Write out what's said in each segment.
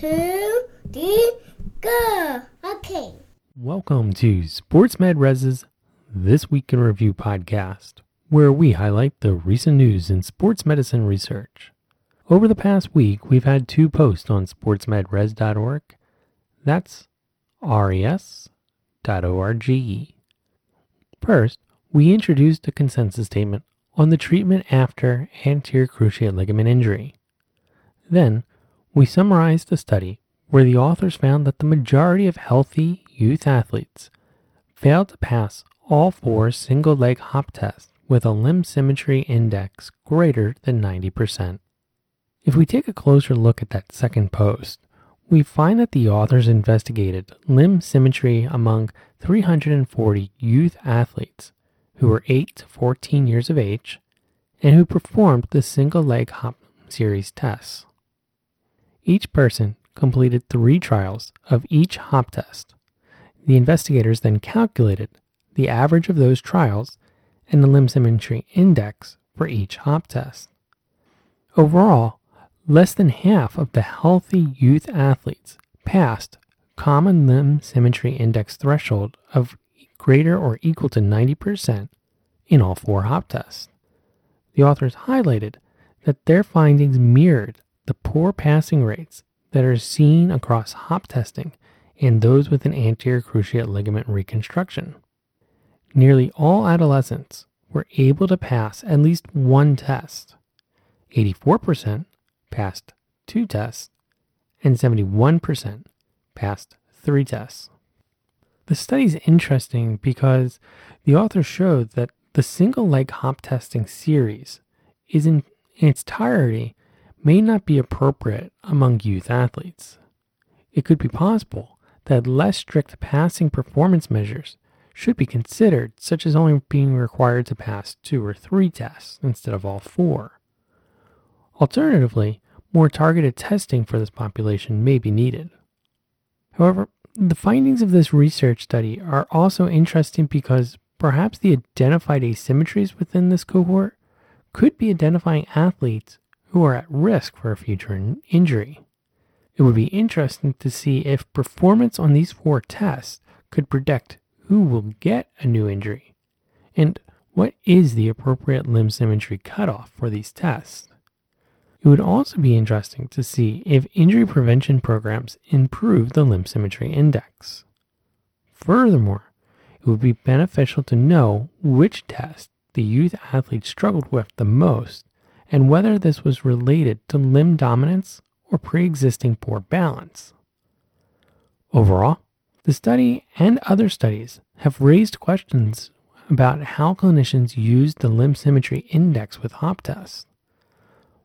two, three, go. Okay. Welcome to SportsMed Res's This Week in Review podcast, where we highlight the recent news in sports medicine research. Over the past week, we've had two posts on sportsmedres.org. That's res.org. First, we introduced a consensus statement on the treatment after anterior cruciate ligament injury. Then, we summarized a study where the authors found that the majority of healthy youth athletes failed to pass all four single leg hop tests with a limb symmetry index greater than 90%. If we take a closer look at that second post, we find that the authors investigated limb symmetry among 340 youth athletes who were 8 to 14 years of age and who performed the single leg hop series tests. Each person completed three trials of each hop test. The investigators then calculated the average of those trials and the limb symmetry index for each hop test. Overall, less than half of the healthy youth athletes passed common limb symmetry index threshold of greater or equal to 90% in all four hop tests. The authors highlighted that their findings mirrored the poor passing rates that are seen across hop testing and those with an anterior cruciate ligament reconstruction. Nearly all adolescents were able to pass at least one test. 84% passed two tests, and 71% passed three tests. The study is interesting because the authors showed that the single leg hop testing series is in, in its entirety may not be appropriate among youth athletes. It could be possible that less strict passing performance measures should be considered, such as only being required to pass two or three tests instead of all four. Alternatively, more targeted testing for this population may be needed. However, the findings of this research study are also interesting because perhaps the identified asymmetries within this cohort could be identifying athletes who are at risk for a future injury. It would be interesting to see if performance on these four tests could predict who will get a new injury and what is the appropriate limb symmetry cutoff for these tests. It would also be interesting to see if injury prevention programs improve the limb symmetry index. Furthermore, it would be beneficial to know which test the youth athlete struggled with the most and whether this was related to limb dominance or pre existing poor balance. Overall, the study and other studies have raised questions about how clinicians use the limb symmetry index with hop tests.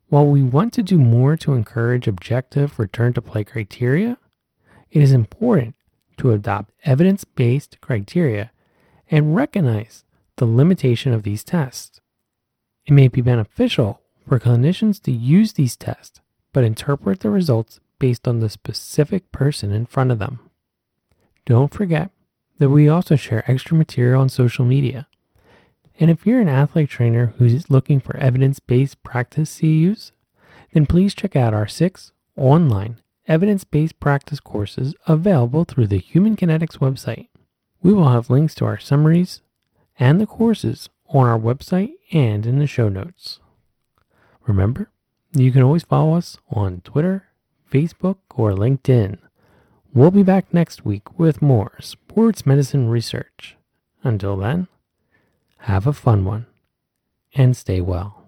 While we want to do more to encourage objective return to play criteria, it is important to adopt evidence based criteria and recognize the limitation of these tests. It may be beneficial for clinicians to use these tests, but interpret the results based on the specific person in front of them. Don't forget that we also share extra material on social media and if you're an athlete trainer who's looking for evidence based practice CEUs, then please check out our six online evidence based practice courses available through the Human Kinetics website. We will have links to our summaries and the courses on our website and in the show notes. Remember, you can always follow us on Twitter, Facebook, or LinkedIn. We'll be back next week with more sports medicine research. Until then, have a fun one and stay well.